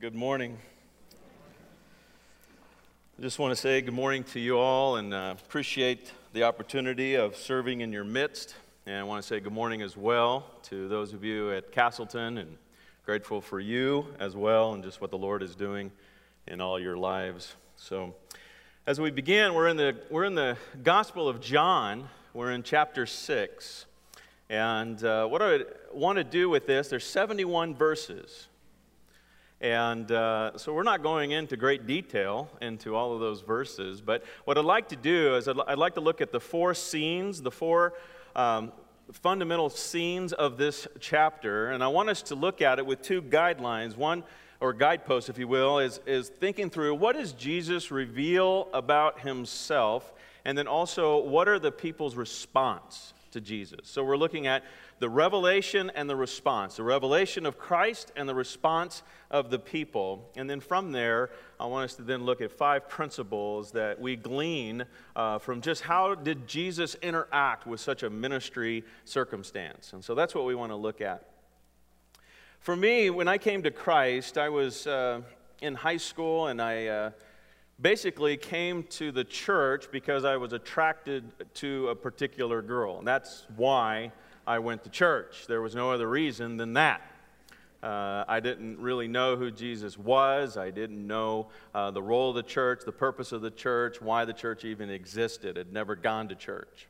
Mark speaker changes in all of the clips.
Speaker 1: Good morning. I just want to say good morning to you all and uh, appreciate the opportunity of serving in your midst. And I want to say good morning as well to those of you at Castleton and grateful for you as well and just what the Lord is doing in all your lives. So, as we begin, we're in the, we're in the Gospel of John, we're in chapter 6. And uh, what I want to do with this, there's 71 verses. And uh, so we're not going into great detail into all of those verses, but what I'd like to do is I'd, I'd like to look at the four scenes, the four um, fundamental scenes of this chapter, and I want us to look at it with two guidelines. One, or guideposts, if you will, is, is thinking through what does Jesus reveal about himself, and then also what are the people's response to Jesus. So we're looking at the revelation and the response, the revelation of Christ and the response of the people. And then from there, I want us to then look at five principles that we glean uh, from just how did Jesus interact with such a ministry circumstance. And so that's what we want to look at. For me, when I came to Christ, I was uh, in high school and I. Uh, basically came to the church because I was attracted to a particular girl. And that's why I went to church. There was no other reason than that. Uh, I didn't really know who Jesus was. I didn't know uh, the role of the church, the purpose of the church, why the church even existed. I'd never gone to church.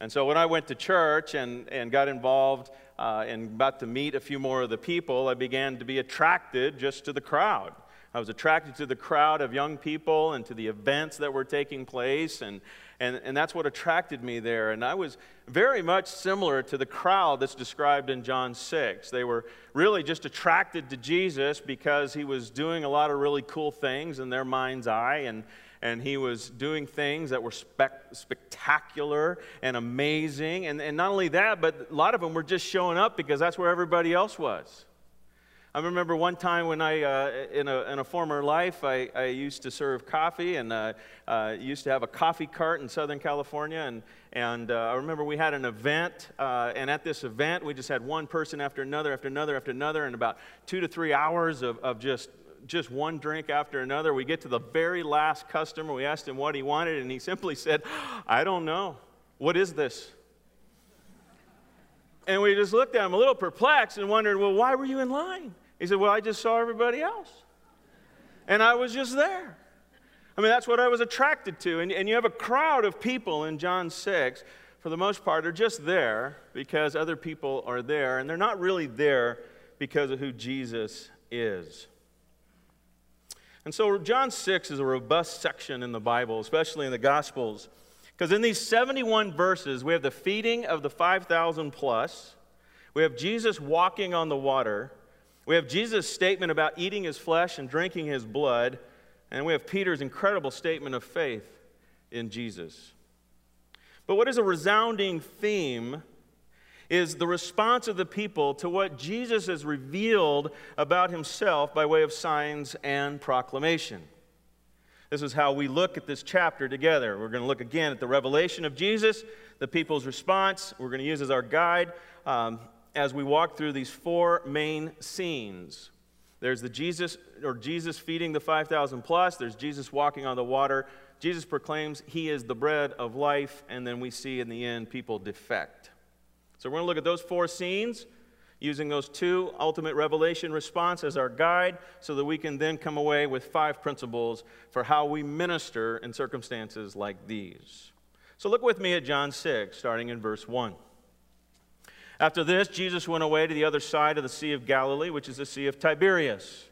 Speaker 1: And so when I went to church and, and got involved uh, and about to meet a few more of the people, I began to be attracted just to the crowd. I was attracted to the crowd of young people and to the events that were taking place, and, and, and that's what attracted me there. And I was very much similar to the crowd that's described in John 6. They were really just attracted to Jesus because he was doing a lot of really cool things in their mind's eye, and, and he was doing things that were spec- spectacular and amazing. And, and not only that, but a lot of them were just showing up because that's where everybody else was. I remember one time when I, uh, in, a, in a former life, I, I used to serve coffee and uh, uh, used to have a coffee cart in Southern California. And, and uh, I remember we had an event, uh, and at this event, we just had one person after another, after another, after another, and about two to three hours of, of just just one drink after another. We get to the very last customer. We asked him what he wanted, and he simply said, I don't know. What is this? And we just looked at him a little perplexed and wondered, well, why were you in line? He said, well, I just saw everybody else. And I was just there. I mean, that's what I was attracted to. And, and you have a crowd of people in John 6, for the most part, are just there because other people are there, and they're not really there because of who Jesus is. And so, John 6 is a robust section in the Bible, especially in the Gospels. Because in these 71 verses, we have the feeding of the 5,000 plus, we have Jesus walking on the water, we have Jesus' statement about eating his flesh and drinking his blood, and we have Peter's incredible statement of faith in Jesus. But what is a resounding theme is the response of the people to what Jesus has revealed about himself by way of signs and proclamation. This is how we look at this chapter together. We're going to look again at the revelation of Jesus, the people's response. We're going to use as our guide um, as we walk through these four main scenes. There's the Jesus, or Jesus feeding the 5,000 plus. There's Jesus walking on the water. Jesus proclaims he is the bread of life. And then we see in the end people defect. So we're going to look at those four scenes using those two ultimate revelation response as our guide so that we can then come away with five principles for how we minister in circumstances like these. So look with me at John 6, starting in verse 1. After this, Jesus went away to the other side of the Sea of Galilee, which is the Sea of Tiberias.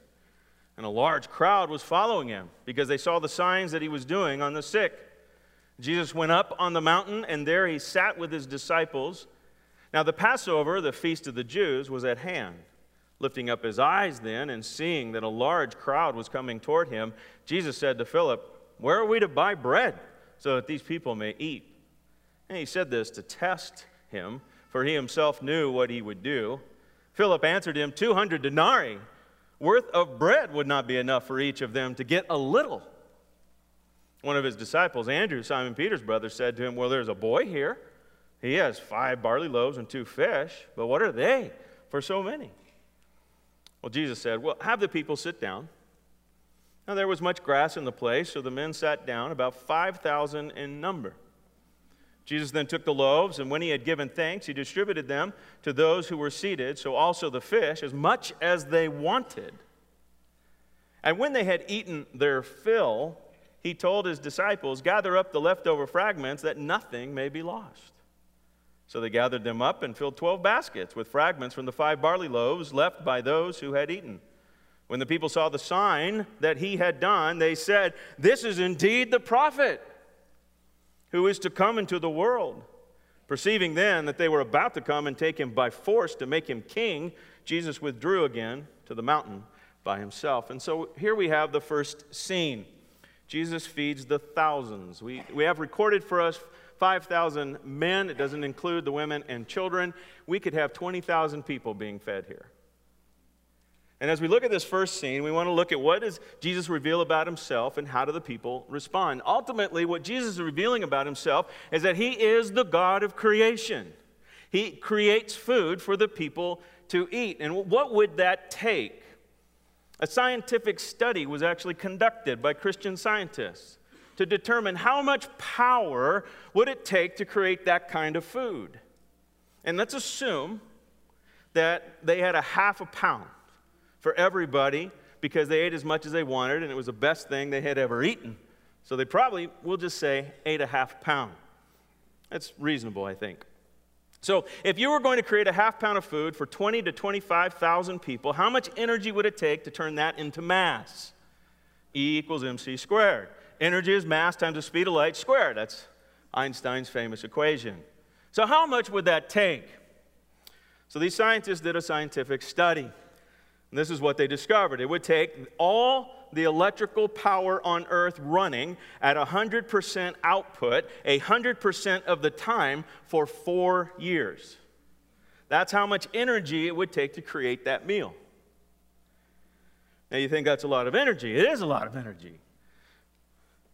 Speaker 1: And a large crowd was following him because they saw the signs that he was doing on the sick. Jesus went up on the mountain, and there he sat with his disciples. Now, the Passover, the feast of the Jews, was at hand. Lifting up his eyes then and seeing that a large crowd was coming toward him, Jesus said to Philip, Where are we to buy bread so that these people may eat? And he said this to test him, for he himself knew what he would do. Philip answered him, 200 denarii worth of bread would not be enough for each of them to get a little. One of his disciples, Andrew, Simon Peter's brother, said to him, Well, there's a boy here he has five barley loaves and two fish, but what are they for so many? Well, Jesus said, Well, have the people sit down. Now there was much grass in the place, so the men sat down, about 5,000 in number. Jesus then took the loaves, and when he had given thanks, he distributed them to those who were seated, so also the fish, as much as they wanted. And when they had eaten their fill, he told his disciples, Gather up the leftover fragments that nothing may be lost. So they gathered them up and filled 12 baskets with fragments from the five barley loaves left by those who had eaten. When the people saw the sign that he had done, they said, This is indeed the prophet who is to come into the world. Perceiving then that they were about to come and take him by force to make him king, Jesus withdrew again to the mountain by himself. And so here we have the first scene. Jesus feeds the thousands. We, we have recorded for us 5,000 men. It doesn't include the women and children. We could have 20,000 people being fed here. And as we look at this first scene, we want to look at what does Jesus reveal about himself and how do the people respond. Ultimately, what Jesus is revealing about himself is that he is the God of creation. He creates food for the people to eat. And what would that take? A scientific study was actually conducted by Christian scientists to determine how much power would it take to create that kind of food. And let's assume that they had a half a pound for everybody because they ate as much as they wanted and it was the best thing they had ever eaten. So they probably, we'll just say, ate a half pound. That's reasonable, I think. So, if you were going to create a half pound of food for 20 to 25,000 people, how much energy would it take to turn that into mass? E equals mc squared. Energy is mass times the speed of light squared. That's Einstein's famous equation. So, how much would that take? So, these scientists did a scientific study. And this is what they discovered it would take all the electrical power on Earth running at 100% output, 100% of the time for four years. That's how much energy it would take to create that meal. Now, you think that's a lot of energy. It is a lot of energy.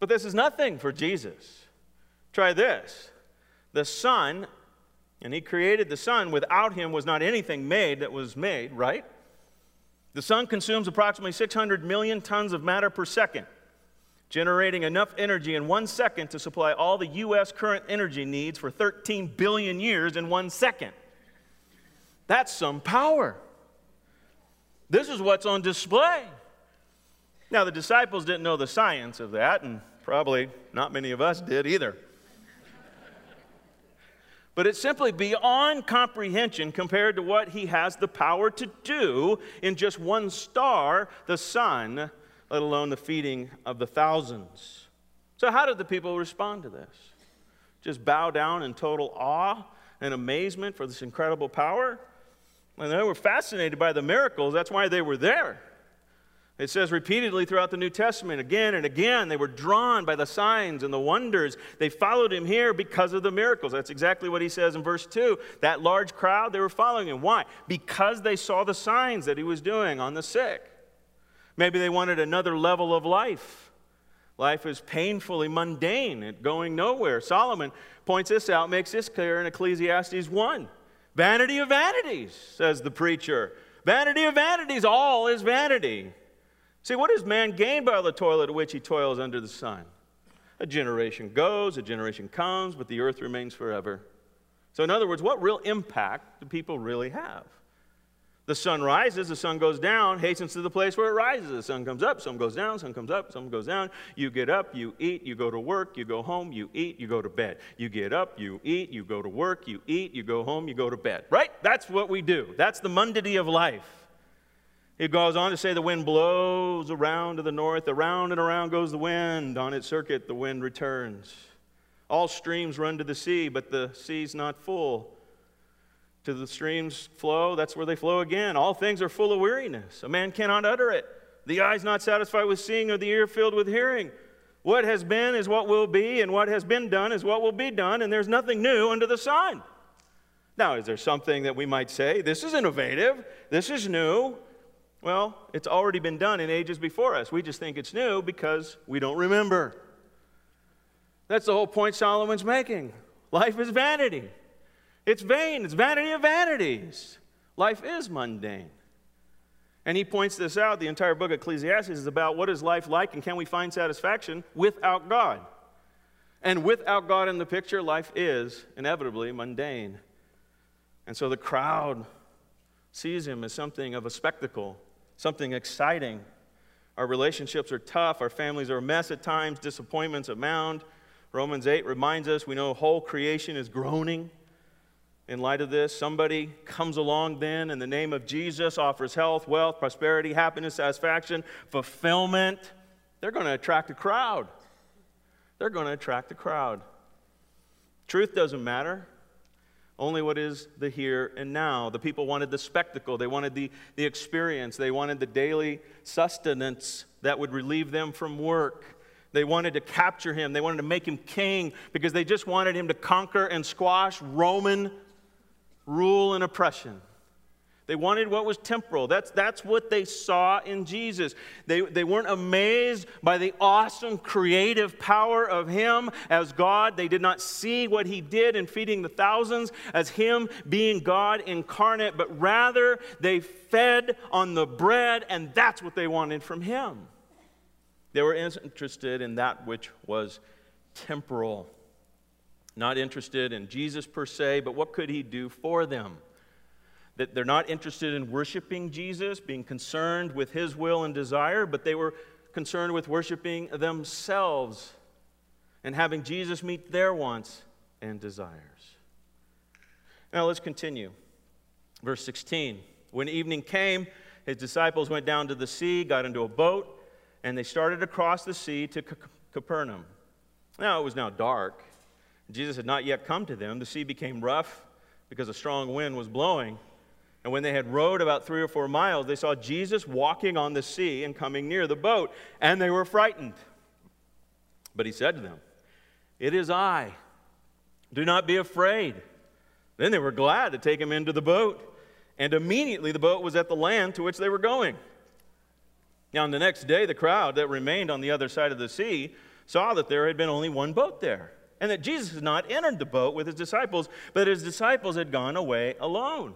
Speaker 1: But this is nothing for Jesus. Try this the sun, and He created the sun. Without Him was not anything made that was made, right? The sun consumes approximately 600 million tons of matter per second, generating enough energy in one second to supply all the U.S. current energy needs for 13 billion years in one second. That's some power. This is what's on display. Now, the disciples didn't know the science of that, and probably not many of us did either but it's simply beyond comprehension compared to what he has the power to do in just one star, the sun, let alone the feeding of the thousands. So, how did the people respond to this? Just bow down in total awe and amazement for this incredible power? And they were fascinated by the miracles, that's why they were there. It says repeatedly throughout the New Testament, again and again, they were drawn by the signs and the wonders. They followed him here because of the miracles. That's exactly what he says in verse 2. That large crowd, they were following him. Why? Because they saw the signs that he was doing on the sick. Maybe they wanted another level of life. Life is painfully mundane, it's going nowhere. Solomon points this out, makes this clear in Ecclesiastes 1. Vanity of vanities, says the preacher. Vanity of vanities, all is vanity. See, what does man gain by the toil at which he toils under the sun? A generation goes, a generation comes, but the earth remains forever. So, in other words, what real impact do people really have? The sun rises, the sun goes down, hastens to the place where it rises. The sun comes up, sun goes down, sun comes up, sun goes down. You get up, you eat, you go to work, you go home, you eat, you go to bed. You get up, you eat, you go to work, you eat, you go home, you go to bed. Right? That's what we do. That's the mundity of life. He goes on to say the wind blows around to the north, around and around goes the wind. On its circuit, the wind returns. All streams run to the sea, but the sea's not full. To the streams flow, that's where they flow again. All things are full of weariness. A man cannot utter it. The eye's not satisfied with seeing, or the ear filled with hearing. What has been is what will be, and what has been done is what will be done, and there's nothing new under the sun. Now, is there something that we might say? This is innovative, this is new. Well, it's already been done in ages before us. We just think it's new because we don't remember. That's the whole point Solomon's making. Life is vanity. It's vain, it's vanity of vanities. Life is mundane. And he points this out. The entire book of Ecclesiastes is about what is life like and can we find satisfaction without God? And without God in the picture, life is inevitably mundane. And so the crowd sees him as something of a spectacle, something exciting. Our relationships are tough, our families are a mess at times, disappointments abound. Romans 8 reminds us we know whole creation is groaning in light of this. Somebody comes along then in the name of Jesus, offers health, wealth, prosperity, happiness, satisfaction, fulfillment. They're going to attract a crowd. They're going to attract a crowd. Truth doesn't matter. Only what is the here and now. The people wanted the spectacle, they wanted the, the experience, they wanted the daily sustenance that would relieve them from work. They wanted to capture him, they wanted to make him king because they just wanted him to conquer and squash Roman rule and oppression. They wanted what was temporal. That's, that's what they saw in Jesus. They, they weren't amazed by the awesome creative power of Him as God. They did not see what He did in feeding the thousands as Him being God incarnate, but rather they fed on the bread, and that's what they wanted from Him. They were interested in that which was temporal, not interested in Jesus per se, but what could He do for them? That they're not interested in worshiping Jesus, being concerned with his will and desire, but they were concerned with worshiping themselves and having Jesus meet their wants and desires. Now let's continue. Verse 16. When evening came, his disciples went down to the sea, got into a boat, and they started across the sea to Capernaum. Now it was now dark. Jesus had not yet come to them. The sea became rough because a strong wind was blowing. And when they had rowed about three or four miles, they saw Jesus walking on the sea and coming near the boat, and they were frightened. But he said to them, It is I. Do not be afraid. Then they were glad to take him into the boat, and immediately the boat was at the land to which they were going. Now, on the next day, the crowd that remained on the other side of the sea saw that there had been only one boat there, and that Jesus had not entered the boat with his disciples, but his disciples had gone away alone.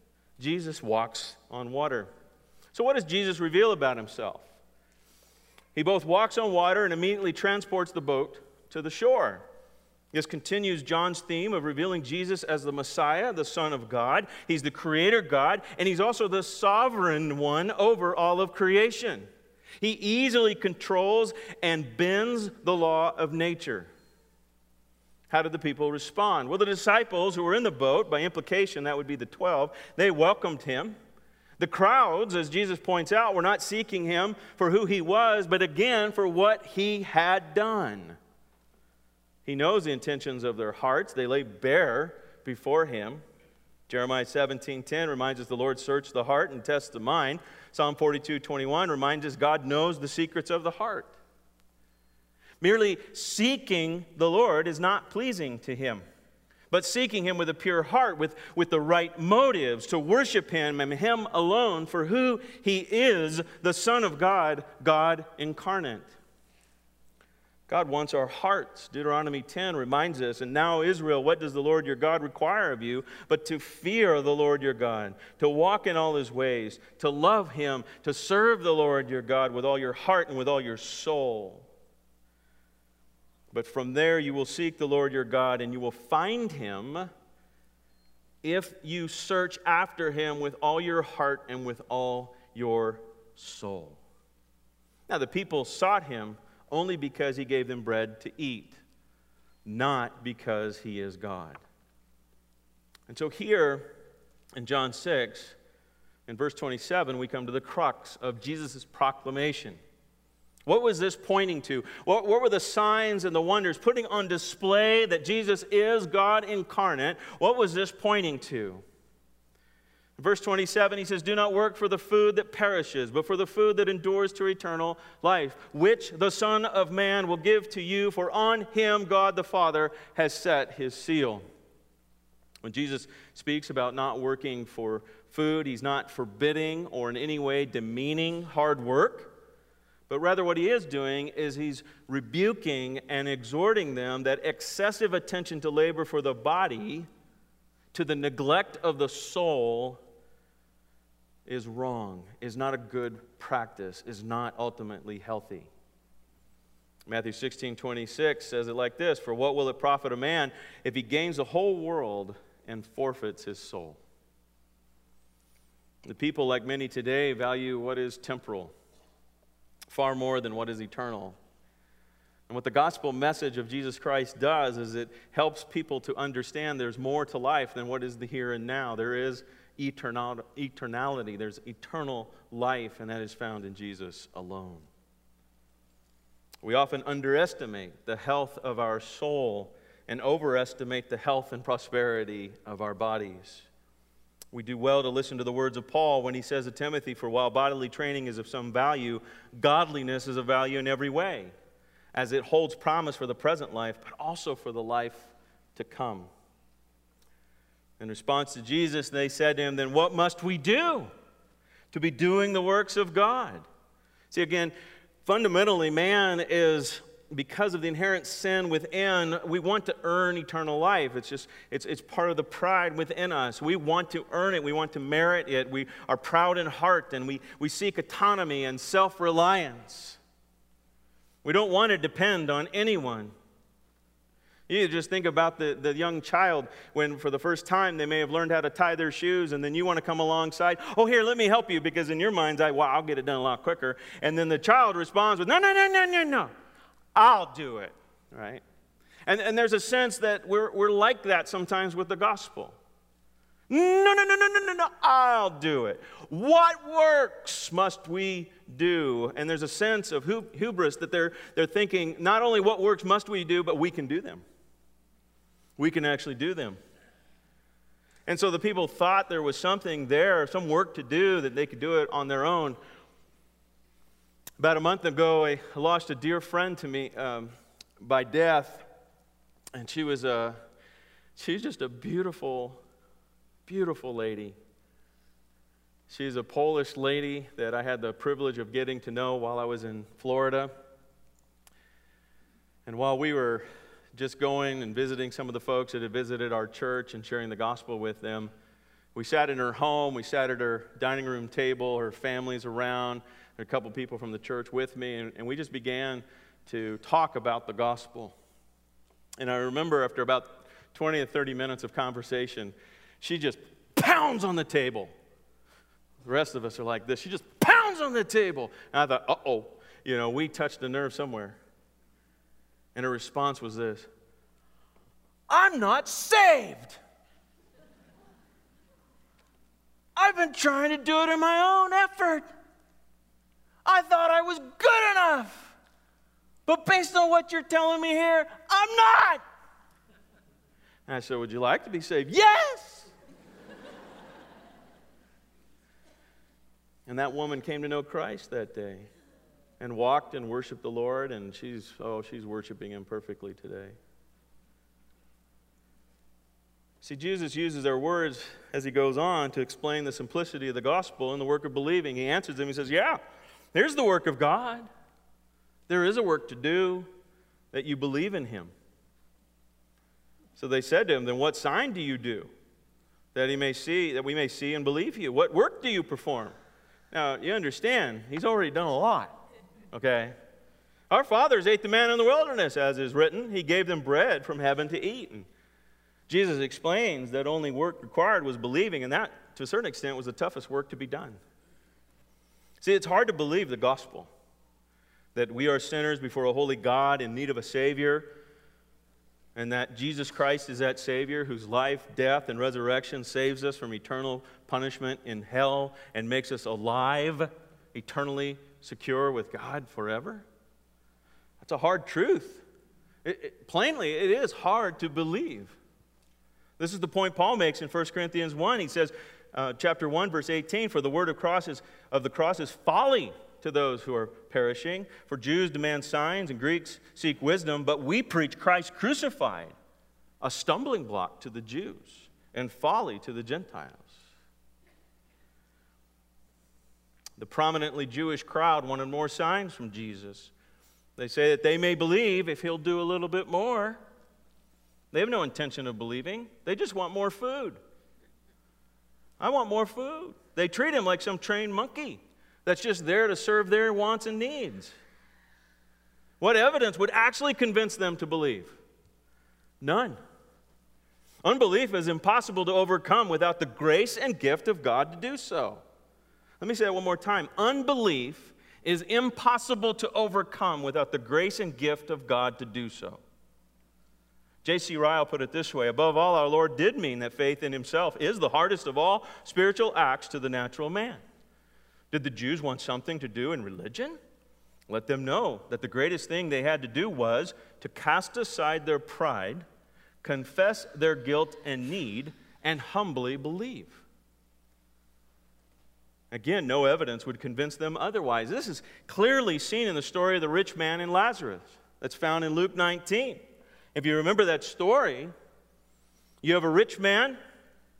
Speaker 1: Jesus walks on water. So, what does Jesus reveal about himself? He both walks on water and immediately transports the boat to the shore. This continues John's theme of revealing Jesus as the Messiah, the Son of God. He's the Creator God, and He's also the sovereign one over all of creation. He easily controls and bends the law of nature. How did the people respond? Well, the disciples who were in the boat, by implication, that would be the 12, they welcomed him. The crowds, as Jesus points out, were not seeking him for who he was, but again for what he had done. He knows the intentions of their hearts, they lay bare before him. Jeremiah 17:10 reminds us the Lord searched the heart and tests the mind. Psalm 42:21 reminds us God knows the secrets of the heart. Merely seeking the Lord is not pleasing to him, but seeking him with a pure heart, with, with the right motives, to worship him and him alone for who he is, the Son of God, God incarnate. God wants our hearts. Deuteronomy 10 reminds us, and now, Israel, what does the Lord your God require of you? But to fear the Lord your God, to walk in all his ways, to love him, to serve the Lord your God with all your heart and with all your soul. But from there you will seek the Lord your God, and you will find him if you search after him with all your heart and with all your soul. Now, the people sought him only because he gave them bread to eat, not because he is God. And so, here in John 6, in verse 27, we come to the crux of Jesus' proclamation. What was this pointing to? What, what, were the signs and the wonders putting on display that Jesus is God incarnate? What was this pointing to? Verse 27, he says, Do not work for the food that perishes, but for the food that endures to eternal life, which the Son of Man will give to you, for on him God the Father has set his seal. When Jesus speaks about not working for food, he's not forbidding or in any way demeaning hard work. But rather, what he is doing is he's rebuking and exhorting them that excessive attention to labor for the body, to the neglect of the soul, is wrong, is not a good practice, is not ultimately healthy. Matthew 16, 26 says it like this For what will it profit a man if he gains the whole world and forfeits his soul? The people, like many today, value what is temporal far more than what is eternal. And what the gospel message of Jesus Christ does is it helps people to understand there's more to life than what is the here and now. There is eternal, eternality, there's eternal life, and that is found in Jesus alone. We often underestimate the health of our soul and overestimate the health and prosperity of our bodies. We do well to listen to the words of Paul when he says to Timothy, For while bodily training is of some value, godliness is of value in every way, as it holds promise for the present life, but also for the life to come. In response to Jesus, they said to him, Then what must we do to be doing the works of God? See, again, fundamentally, man is because of the inherent sin within, we want to earn eternal life. It's just, it's, it's part of the pride within us. We want to earn it, we want to merit it. We are proud in heart and we, we seek autonomy and self reliance. We don't want to depend on anyone. You just think about the, the young child when, for the first time, they may have learned how to tie their shoes, and then you want to come alongside. Oh, here, let me help you, because in your mind's eye, wow, I'll get it done a lot quicker. And then the child responds with, no, no, no, no, no, no. I'll do it, right? And, and there's a sense that we're, we're like that sometimes with the gospel. No, no, no, no, no, no, no, I'll do it. What works must we do? And there's a sense of hubris that they're, they're thinking not only what works must we do, but we can do them. We can actually do them. And so the people thought there was something there, some work to do, that they could do it on their own. About a month ago, I lost a dear friend to me um, by death, and she was a she's just a beautiful, beautiful lady. She's a Polish lady that I had the privilege of getting to know while I was in Florida. And while we were just going and visiting some of the folks that had visited our church and sharing the gospel with them, we sat in her home, we sat at her dining room table, her family's around a couple people from the church with me, and, and we just began to talk about the gospel. And I remember after about 20 or 30 minutes of conversation, she just pounds on the table. The rest of us are like this. She just pounds on the table. And I thought, uh oh, you know, we touched a nerve somewhere. And her response was this I'm not saved. I've been trying to do it in my own effort. Was good enough. But based on what you're telling me here, I'm not. And I said, Would you like to be saved? Yes. and that woman came to know Christ that day and walked and worshiped the Lord, and she's, oh, she's worshiping Him perfectly today. See, Jesus uses our words as he goes on to explain the simplicity of the gospel and the work of believing. He answers them, he says, Yeah, Here's the work of God. There is a work to do that you believe in him. So they said to him, Then what sign do you do that he may see, that we may see and believe you? What work do you perform? Now you understand, he's already done a lot. Okay? Our fathers ate the manna in the wilderness, as is written. He gave them bread from heaven to eat. And Jesus explains that only work required was believing, and that, to a certain extent, was the toughest work to be done. See, it's hard to believe the gospel that we are sinners before a holy God in need of a Savior, and that Jesus Christ is that Savior whose life, death, and resurrection saves us from eternal punishment in hell and makes us alive, eternally secure with God forever. That's a hard truth. It, it, plainly, it is hard to believe. This is the point Paul makes in 1 Corinthians 1. He says, uh, chapter 1, verse 18, for the word of, crosses, of the cross is folly to those who are perishing. For Jews demand signs and Greeks seek wisdom, but we preach Christ crucified, a stumbling block to the Jews and folly to the Gentiles. The prominently Jewish crowd wanted more signs from Jesus. They say that they may believe if he'll do a little bit more. They have no intention of believing, they just want more food. I want more food. They treat him like some trained monkey that's just there to serve their wants and needs. What evidence would actually convince them to believe? None. Unbelief is impossible to overcome without the grace and gift of God to do so. Let me say that one more time. Unbelief is impossible to overcome without the grace and gift of God to do so. J.C. Ryle put it this way Above all, our Lord did mean that faith in himself is the hardest of all spiritual acts to the natural man. Did the Jews want something to do in religion? Let them know that the greatest thing they had to do was to cast aside their pride, confess their guilt and need, and humbly believe. Again, no evidence would convince them otherwise. This is clearly seen in the story of the rich man and Lazarus that's found in Luke 19. If you remember that story, you have a rich man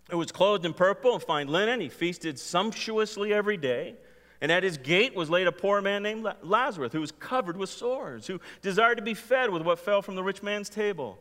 Speaker 1: who was clothed in purple and fine linen. He feasted sumptuously every day. And at his gate was laid a poor man named Lazarus, who was covered with sores, who desired to be fed with what fell from the rich man's table.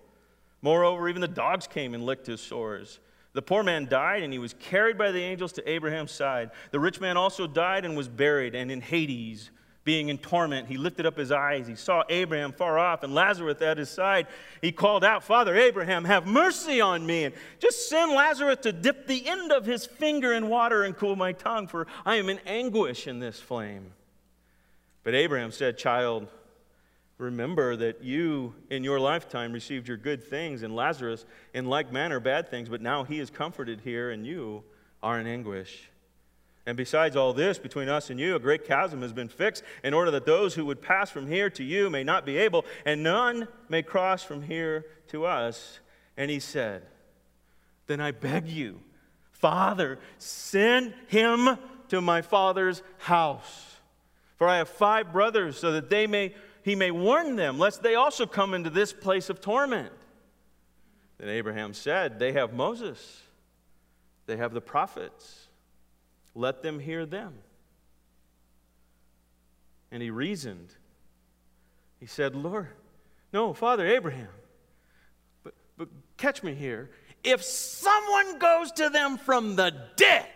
Speaker 1: Moreover, even the dogs came and licked his sores. The poor man died, and he was carried by the angels to Abraham's side. The rich man also died and was buried, and in Hades being in torment, he lifted up his eyes. He saw Abraham far off and Lazarus at his side. He called out, Father Abraham, have mercy on me. And just send Lazarus to dip the end of his finger in water and cool my tongue, for I am in anguish in this flame. But Abraham said, Child, remember that you in your lifetime received your good things, and Lazarus in like manner bad things, but now he is comforted here, and you are in anguish. And besides all this, between us and you, a great chasm has been fixed in order that those who would pass from here to you may not be able, and none may cross from here to us. And he said, Then I beg you, Father, send him to my father's house. For I have five brothers, so that they may, he may warn them, lest they also come into this place of torment. Then Abraham said, They have Moses, they have the prophets. Let them hear them. And he reasoned. He said, Lord, no, Father Abraham, but, but catch me here. If someone goes to them from the dead,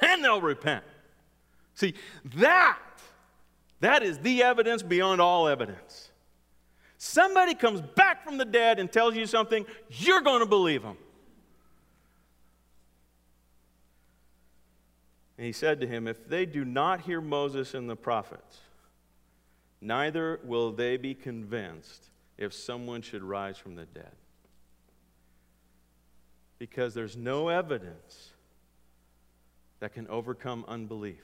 Speaker 1: then they'll repent. See, that, that is the evidence beyond all evidence. Somebody comes back from the dead and tells you something, you're going to believe them. And he said to him, If they do not hear Moses and the prophets, neither will they be convinced if someone should rise from the dead. Because there's no evidence that can overcome unbelief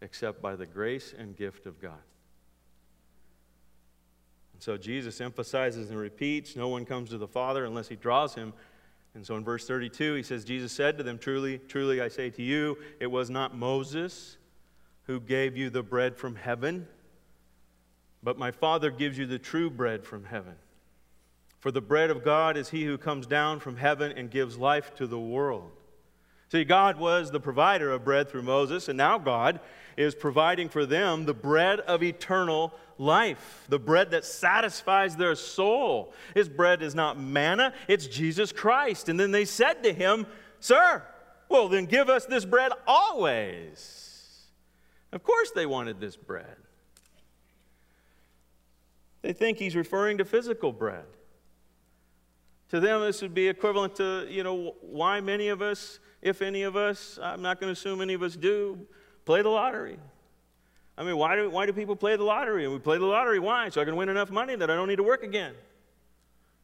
Speaker 1: except by the grace and gift of God. And so Jesus emphasizes and repeats no one comes to the Father unless he draws him and so in verse 32, he says, Jesus said to them, Truly, truly, I say to you, it was not Moses who gave you the bread from heaven, but my Father gives you the true bread from heaven. For the bread of God is he who comes down from heaven and gives life to the world. See, God was the provider of bread through Moses, and now God is providing for them the bread of eternal life, the bread that satisfies their soul. His bread is not manna, it's Jesus Christ. And then they said to him, Sir, well, then give us this bread always. Of course, they wanted this bread. They think he's referring to physical bread. To them, this would be equivalent to, you know, why many of us, if any of us, I'm not going to assume any of us do, play the lottery. I mean, why do, why do people play the lottery? And we play the lottery, why? So I can win enough money that I don't need to work again.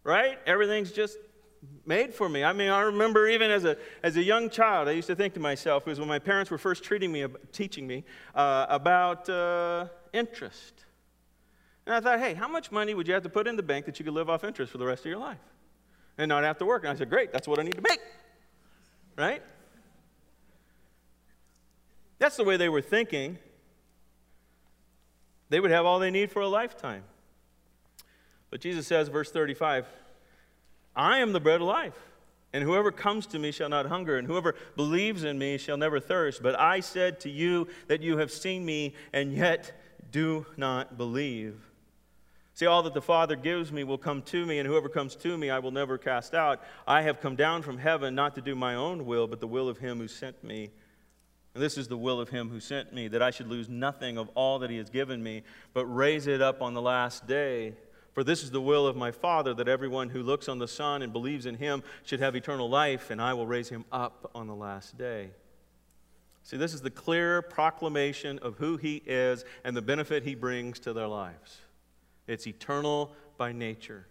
Speaker 1: Right? Everything's just made for me. I mean, I remember even as a, as a young child, I used to think to myself, it was when my parents were first treating me, teaching me uh, about uh, interest. And I thought, hey, how much money would you have to put in the bank that you could live off interest for the rest of your life and not have to work? And I said, great, that's what I need to make. right? That's the way they were thinking. They would have all they need for a lifetime. But Jesus says, verse 35, I am the bread of life. And whoever comes to me shall not hunger, and whoever believes in me shall never thirst. But I said to you that you have seen me, and yet do not believe. See, all that the Father gives me will come to me, and whoever comes to me I will never cast out. I have come down from heaven not to do my own will, but the will of him who sent me. And this is the will of him who sent me, that I should lose nothing of all that he has given me, but raise it up on the last day. For this is the will of my Father, that everyone who looks on the Son and believes in him should have eternal life, and I will raise him up on the last day. See, this is the clear proclamation of who he is and the benefit he brings to their lives. It's eternal by nature.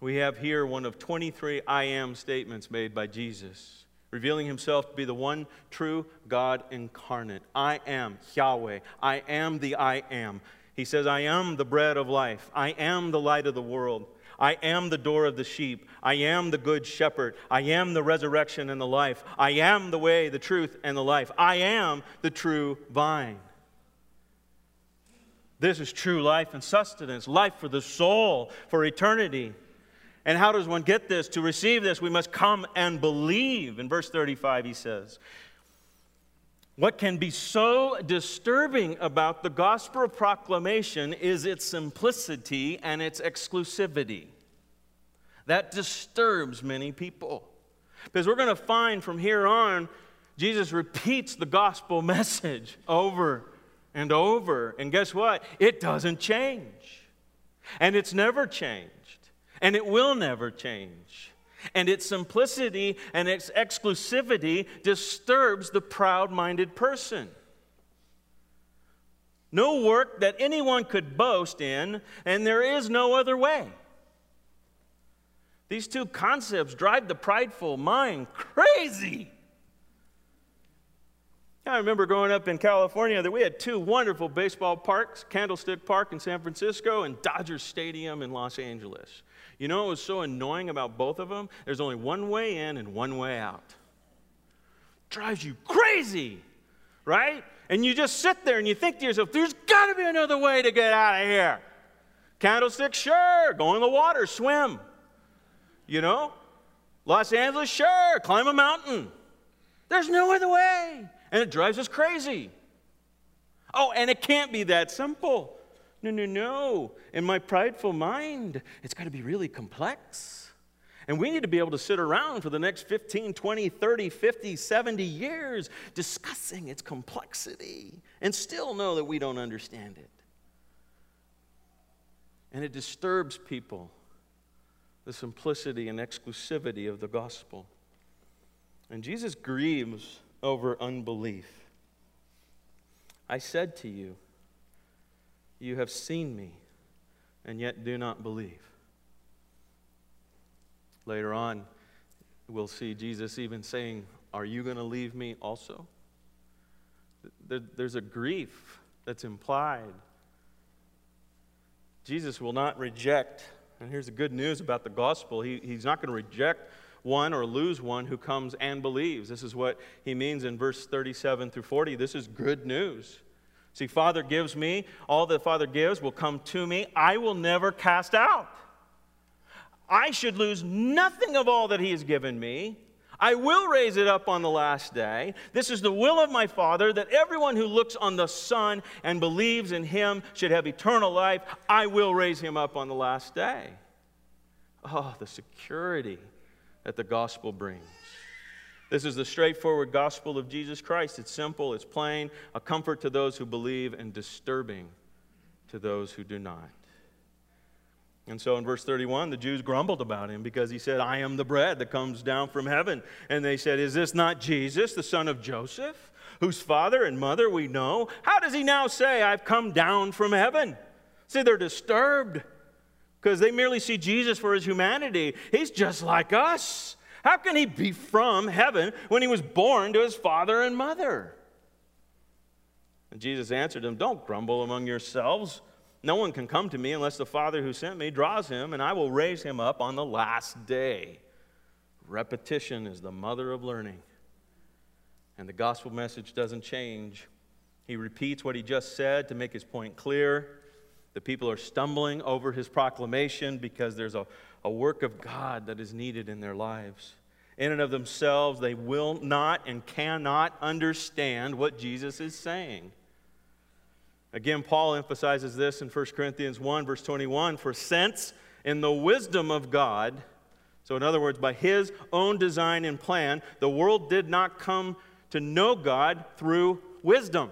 Speaker 1: We have here one of 23 I am statements made by Jesus, revealing himself to be the one true God incarnate. I am Yahweh. I am the I am. He says, I am the bread of life. I am the light of the world. I am the door of the sheep. I am the good shepherd. I am the resurrection and the life. I am the way, the truth, and the life. I am the true vine. This is true life and sustenance, life for the soul, for eternity. And how does one get this? To receive this, we must come and believe. In verse 35, he says, What can be so disturbing about the gospel proclamation is its simplicity and its exclusivity. That disturbs many people. Because we're going to find from here on, Jesus repeats the gospel message over and over. And guess what? It doesn't change. And it's never changed and it will never change. And its simplicity and its exclusivity disturbs the proud minded person. No work that anyone could boast in, and there is no other way. These two concepts drive the prideful mind crazy. I remember growing up in California that we had two wonderful baseball parks Candlestick Park in San Francisco and Dodger Stadium in Los Angeles. You know what was so annoying about both of them? There's only one way in and one way out. Drives you crazy, right? And you just sit there and you think to yourself, there's got to be another way to get out of here. Candlestick, sure. Go in the water, swim. You know? Los Angeles, sure. Climb a mountain. There's no other way. And it drives us crazy. Oh, and it can't be that simple. No, no, no. In my prideful mind, it's got to be really complex. And we need to be able to sit around for the next 15, 20, 30, 50, 70 years discussing its complexity and still know that we don't understand it. And it disturbs people, the simplicity and exclusivity of the gospel. And Jesus grieves over unbelief. I said to you, you have seen me, and yet do not believe. Later on, we'll see Jesus even saying, Are you going to leave me also? There's a grief that's implied. Jesus will not reject, and here's the good news about the gospel he, He's not going to reject one or lose one who comes and believes. This is what he means in verse 37 through 40. This is good news. See, Father gives me, all that Father gives will come to me. I will never cast out. I should lose nothing of all that He has given me. I will raise it up on the last day. This is the will of my Father that everyone who looks on the Son and believes in Him should have eternal life. I will raise Him up on the last day. Oh, the security that the gospel brings. This is the straightforward gospel of Jesus Christ. It's simple, it's plain, a comfort to those who believe, and disturbing to those who do not. And so in verse 31, the Jews grumbled about him because he said, I am the bread that comes down from heaven. And they said, Is this not Jesus, the son of Joseph, whose father and mother we know? How does he now say, I've come down from heaven? See, they're disturbed because they merely see Jesus for his humanity. He's just like us. How can he be from heaven when he was born to his father and mother? And Jesus answered them, Don't grumble among yourselves. No one can come to me unless the Father who sent me draws him, and I will raise him up on the last day. Repetition is the mother of learning. And the gospel message doesn't change. He repeats what he just said to make his point clear. The people are stumbling over his proclamation because there's a, a work of God that is needed in their lives. In and of themselves, they will not and cannot understand what Jesus is saying. Again, Paul emphasizes this in 1 Corinthians 1, verse 21 For since in the wisdom of God, so in other words, by his own design and plan, the world did not come to know God through wisdom.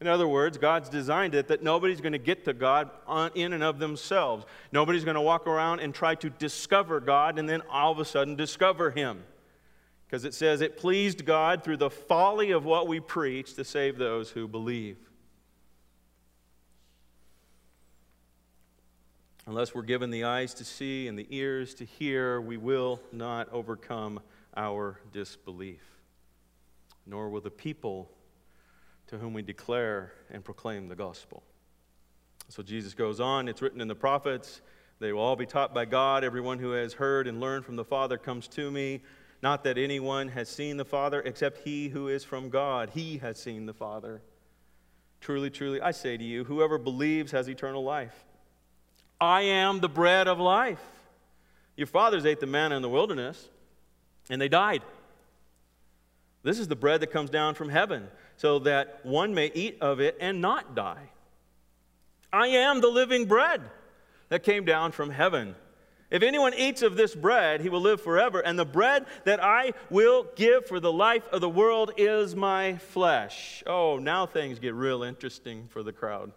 Speaker 1: In other words, God's designed it that nobody's going to get to God on, in and of themselves. Nobody's going to walk around and try to discover God and then all of a sudden discover Him. Because it says it pleased God through the folly of what we preach to save those who believe. Unless we're given the eyes to see and the ears to hear, we will not overcome our disbelief, nor will the people to whom we declare and proclaim the gospel. So Jesus goes on, it's written in the prophets, they will all be taught by God. Everyone who has heard and learned from the Father comes to me. Not that anyone has seen the Father except he who is from God. He has seen the Father. Truly, truly, I say to you, whoever believes has eternal life. I am the bread of life. Your fathers ate the manna in the wilderness, and they died. This is the bread that comes down from heaven, so that one may eat of it and not die. I am the living bread that came down from heaven. If anyone eats of this bread, he will live forever. And the bread that I will give for the life of the world is my flesh. Oh, now things get real interesting for the crowd.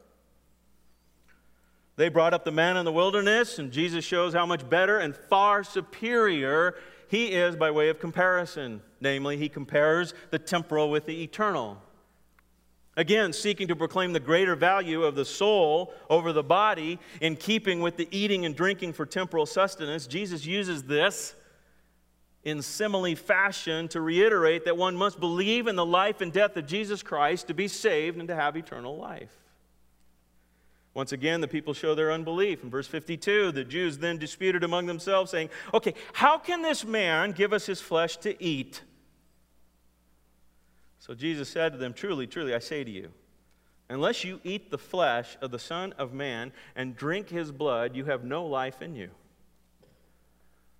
Speaker 1: They brought up the manna in the wilderness, and Jesus shows how much better and far superior he is by way of comparison. Namely, he compares the temporal with the eternal. Again, seeking to proclaim the greater value of the soul over the body in keeping with the eating and drinking for temporal sustenance, Jesus uses this in simile fashion to reiterate that one must believe in the life and death of Jesus Christ to be saved and to have eternal life. Once again, the people show their unbelief. In verse 52, the Jews then disputed among themselves, saying, Okay, how can this man give us his flesh to eat? So Jesus said to them, Truly, truly, I say to you, unless you eat the flesh of the Son of Man and drink his blood, you have no life in you.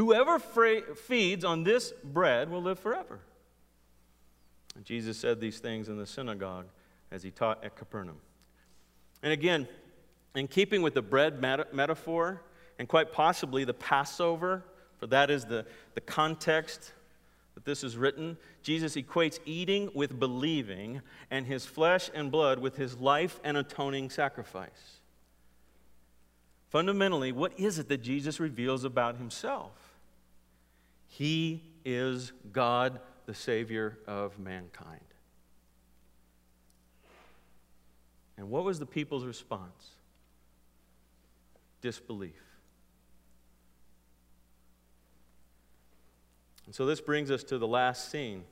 Speaker 1: Whoever feeds on this bread will live forever. And Jesus said these things in the synagogue as he taught at Capernaum. And again, in keeping with the bread metaphor, and quite possibly the Passover, for that is the, the context that this is written, Jesus equates eating with believing, and his flesh and blood with his life and atoning sacrifice. Fundamentally, what is it that Jesus reveals about himself? He is God, the Savior of mankind. And what was the people's response? Disbelief. And so this brings us to the last scene.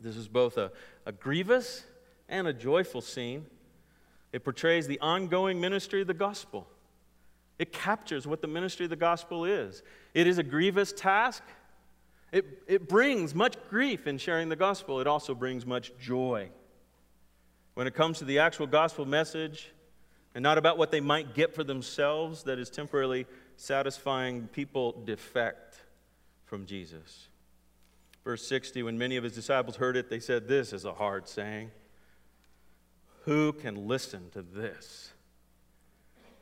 Speaker 1: This is both a, a grievous and a joyful scene. It portrays the ongoing ministry of the gospel. It captures what the ministry of the gospel is. It is a grievous task. It, it brings much grief in sharing the gospel. It also brings much joy. When it comes to the actual gospel message, and not about what they might get for themselves that is temporarily satisfying, people defect from Jesus. Verse 60 When many of his disciples heard it, they said, This is a hard saying. Who can listen to this?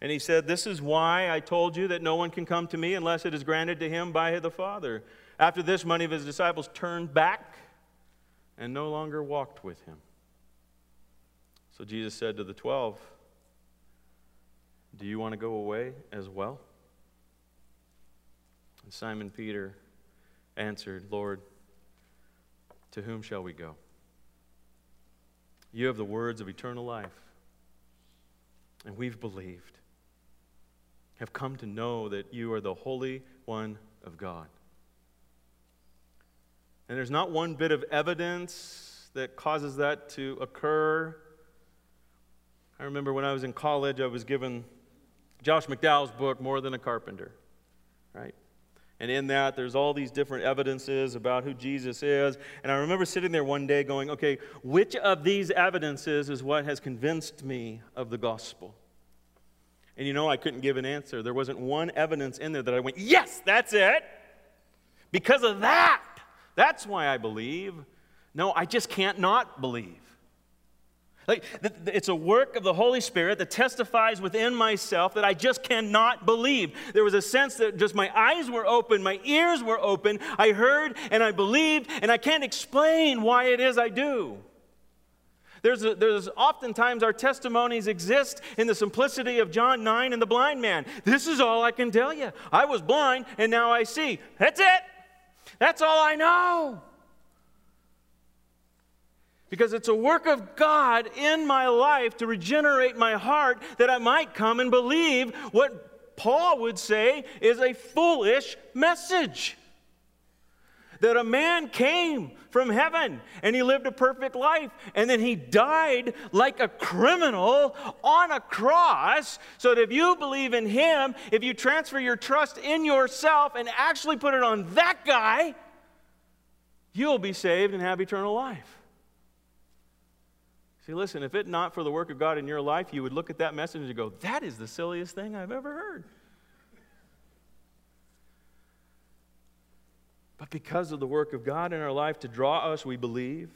Speaker 1: And he said, This is why I told you that no one can come to me unless it is granted to him by the Father. After this, many of his disciples turned back and no longer walked with him. So Jesus said to the twelve, Do you want to go away as well? And Simon Peter answered, Lord, to whom shall we go? You have the words of eternal life. And we've believed, have come to know that you are the Holy One of God. And there's not one bit of evidence that causes that to occur. I remember when I was in college, I was given Josh McDowell's book, More Than a Carpenter, right? And in that, there's all these different evidences about who Jesus is. And I remember sitting there one day going, okay, which of these evidences is what has convinced me of the gospel? And you know, I couldn't give an answer. There wasn't one evidence in there that I went, yes, that's it. Because of that, that's why I believe. No, I just can't not believe. Like, it's a work of the Holy Spirit that testifies within myself that I just cannot believe. There was a sense that just my eyes were open, my ears were open. I heard and I believed, and I can't explain why it is I do. There's, a, there's oftentimes our testimonies exist in the simplicity of John 9 and the blind man. This is all I can tell you. I was blind and now I see. That's it. That's all I know because it's a work of God in my life to regenerate my heart that I might come and believe what Paul would say is a foolish message. That a man came from heaven and he lived a perfect life and then he died like a criminal on a cross. So that if you believe in him, if you transfer your trust in yourself and actually put it on that guy, you'll be saved and have eternal life. See, listen, if it not for the work of God in your life, you would look at that message and go, that is the silliest thing I've ever heard. But because of the work of God in our life to draw us, we believe.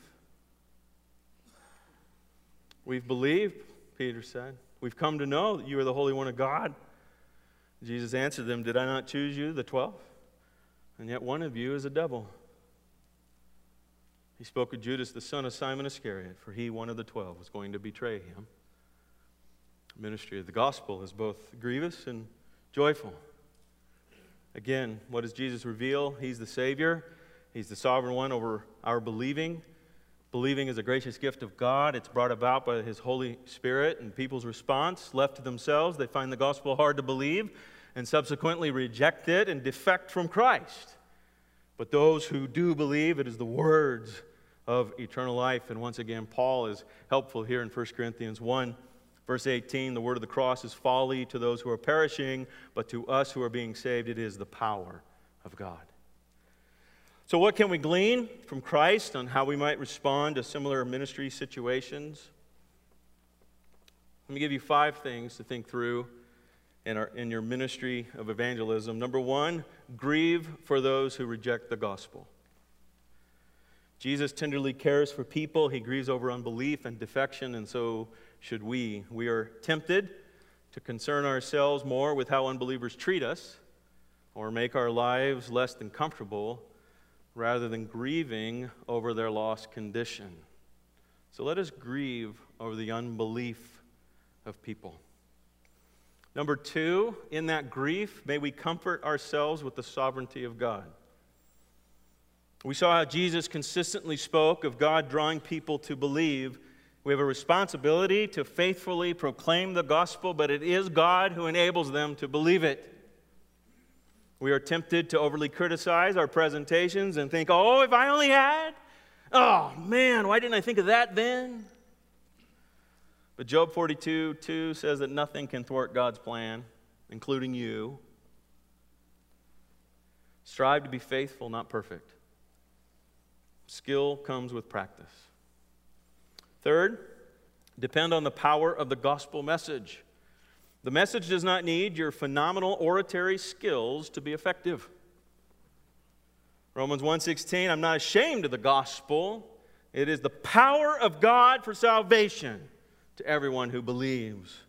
Speaker 1: We've believed, Peter said. We've come to know that you are the Holy One of God. Jesus answered them, Did I not choose you, the twelve? And yet one of you is a devil. He spoke of Judas, the son of Simon Iscariot, for he, one of the twelve, was going to betray him. The ministry of the gospel is both grievous and joyful. Again, what does Jesus reveal? He's the Savior, He's the sovereign one over our believing. Believing is a gracious gift of God. It's brought about by His Holy Spirit, and people's response, left to themselves, they find the gospel hard to believe and subsequently reject it and defect from Christ. But those who do believe, it is the words of eternal life. And once again, Paul is helpful here in 1 Corinthians 1, verse 18. The word of the cross is folly to those who are perishing, but to us who are being saved, it is the power of God. So, what can we glean from Christ on how we might respond to similar ministry situations? Let me give you five things to think through in, our, in your ministry of evangelism. Number one, grieve for those who reject the gospel. Jesus tenderly cares for people. He grieves over unbelief and defection, and so should we. We are tempted to concern ourselves more with how unbelievers treat us or make our lives less than comfortable rather than grieving over their lost condition. So let us grieve over the unbelief of people. Number two, in that grief, may we comfort ourselves with the sovereignty of God. We saw how Jesus consistently spoke of God drawing people to believe. We have a responsibility to faithfully proclaim the gospel, but it is God who enables them to believe it. We are tempted to overly criticize our presentations and think, oh, if I only had, oh man, why didn't I think of that then? But Job 42 2 says that nothing can thwart God's plan, including you. Strive to be faithful, not perfect. Skill comes with practice. Third, depend on the power of the gospel message. The message does not need your phenomenal oratory skills to be effective. Romans 1:16, I'm not ashamed of the gospel. It is the power of God for salvation to everyone who believes.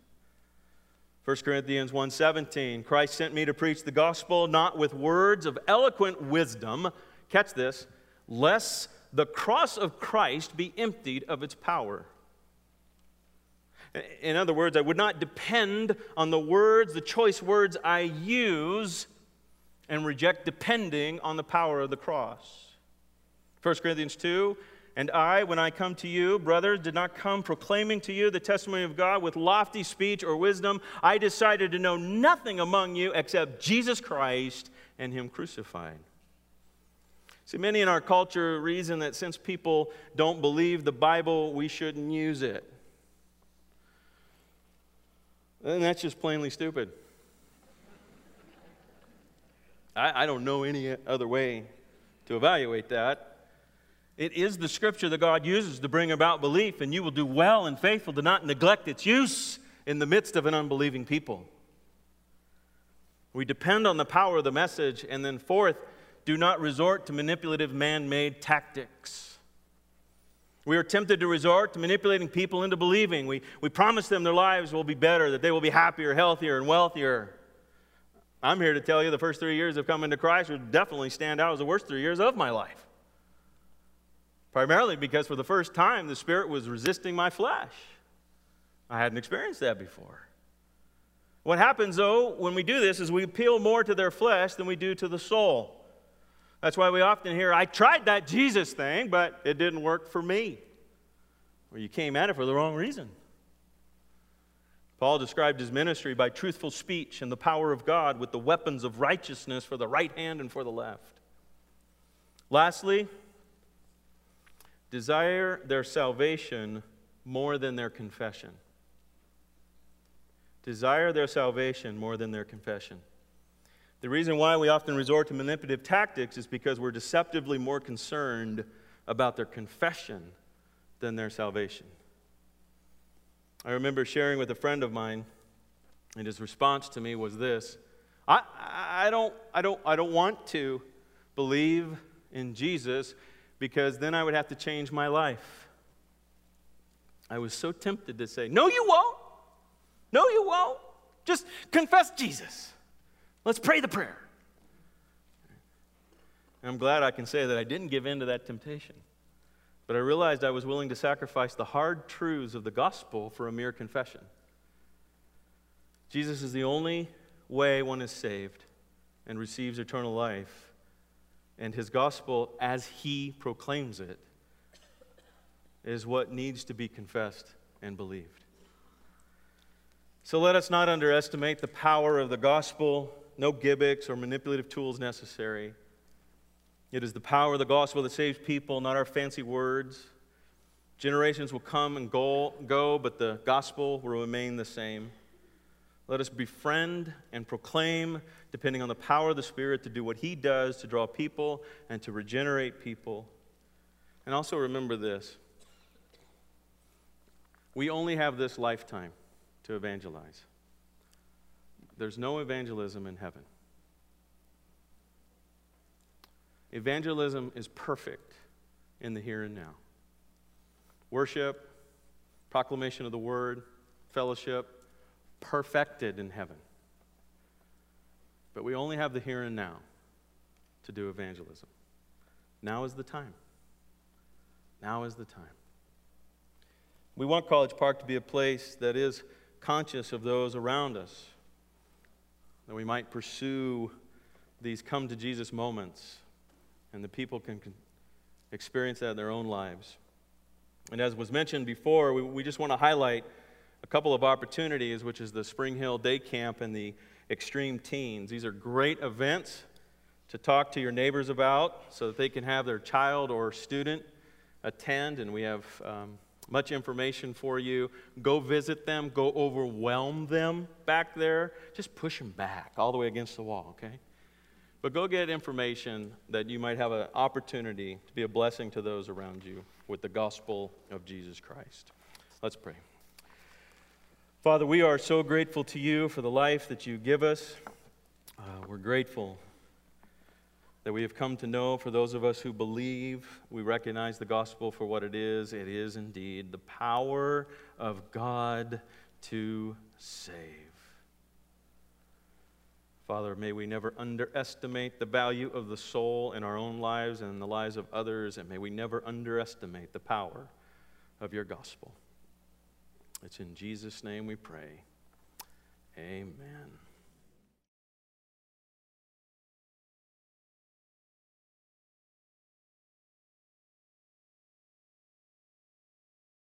Speaker 1: 1 Corinthians 1:17, Christ sent me to preach the gospel not with words of eloquent wisdom, catch this, lest the cross of Christ be emptied of its power. In other words, I would not depend on the words, the choice words I use, and reject depending on the power of the cross. 1 Corinthians 2 And I, when I come to you, brothers, did not come proclaiming to you the testimony of God with lofty speech or wisdom. I decided to know nothing among you except Jesus Christ and Him crucified. See, many in our culture reason that since people don't believe the Bible, we shouldn't use it. And that's just plainly stupid. I, I don't know any other way to evaluate that. It is the scripture that God uses to bring about belief, and you will do well and faithful to not neglect its use in the midst of an unbelieving people. We depend on the power of the message, and then, fourth, do not resort to manipulative man made tactics. We are tempted to resort to manipulating people into believing. We, we promise them their lives will be better, that they will be happier, healthier, and wealthier. I'm here to tell you the first three years of coming to Christ would definitely stand out as the worst three years of my life. Primarily because for the first time, the Spirit was resisting my flesh. I hadn't experienced that before. What happens, though, when we do this is we appeal more to their flesh than we do to the soul. That's why we often hear, I tried that Jesus thing, but it didn't work for me. Or you came at it for the wrong reason. Paul described his ministry by truthful speech and the power of God with the weapons of righteousness for the right hand and for the left. Lastly, desire their salvation more than their confession. Desire their salvation more than their confession. The reason why we often resort to manipulative tactics is because we're deceptively more concerned about their confession than their salvation. I remember sharing with a friend of mine, and his response to me was this I, I, don't, I, don't, I don't want to believe in Jesus because then I would have to change my life. I was so tempted to say, No, you won't. No, you won't. Just confess Jesus. Let's pray the prayer. And I'm glad I can say that I didn't give in to that temptation. But I realized I was willing to sacrifice the hard truths of the gospel for a mere confession. Jesus is the only way one is saved and receives eternal life. And his gospel, as he proclaims it, is what needs to be confessed and believed. So let us not underestimate the power of the gospel no gimmicks or manipulative tools necessary. It is the power of the gospel that saves people, not our fancy words. Generations will come and go, go, but the gospel will remain the same. Let us befriend and proclaim, depending on the power of the Spirit, to do what He does to draw people and to regenerate people. And also remember this we only have this lifetime to evangelize. There's no evangelism in heaven. Evangelism is perfect in the here and now. Worship, proclamation of the word, fellowship, perfected in heaven. But we only have the here and now to do evangelism. Now is the time. Now is the time. We want College Park to be a place that is conscious of those around us that we might pursue these come to Jesus moments and the people can experience that in their own lives. And as was mentioned before, we, we just want to highlight a couple of opportunities, which is the Spring Hill Day Camp and the Extreme Teens. These are great events to talk to your neighbors about so that they can have their child or student attend. And we have um, much information for you. Go visit them, go overwhelm them back there. Just push them back all the way against the wall, okay? But go get information that you might have an opportunity to be a blessing to those around you with the gospel of Jesus Christ. Let's pray. Father, we are so grateful to you for the life that you give us. Uh, we're grateful that we have come to know, for those of us who believe, we recognize the gospel for what it is. It is indeed the power of God to save. Father, may we never underestimate the value of the soul in our own lives and in the lives of others, and may we never underestimate the power of your gospel. It's in Jesus' name we pray. Amen.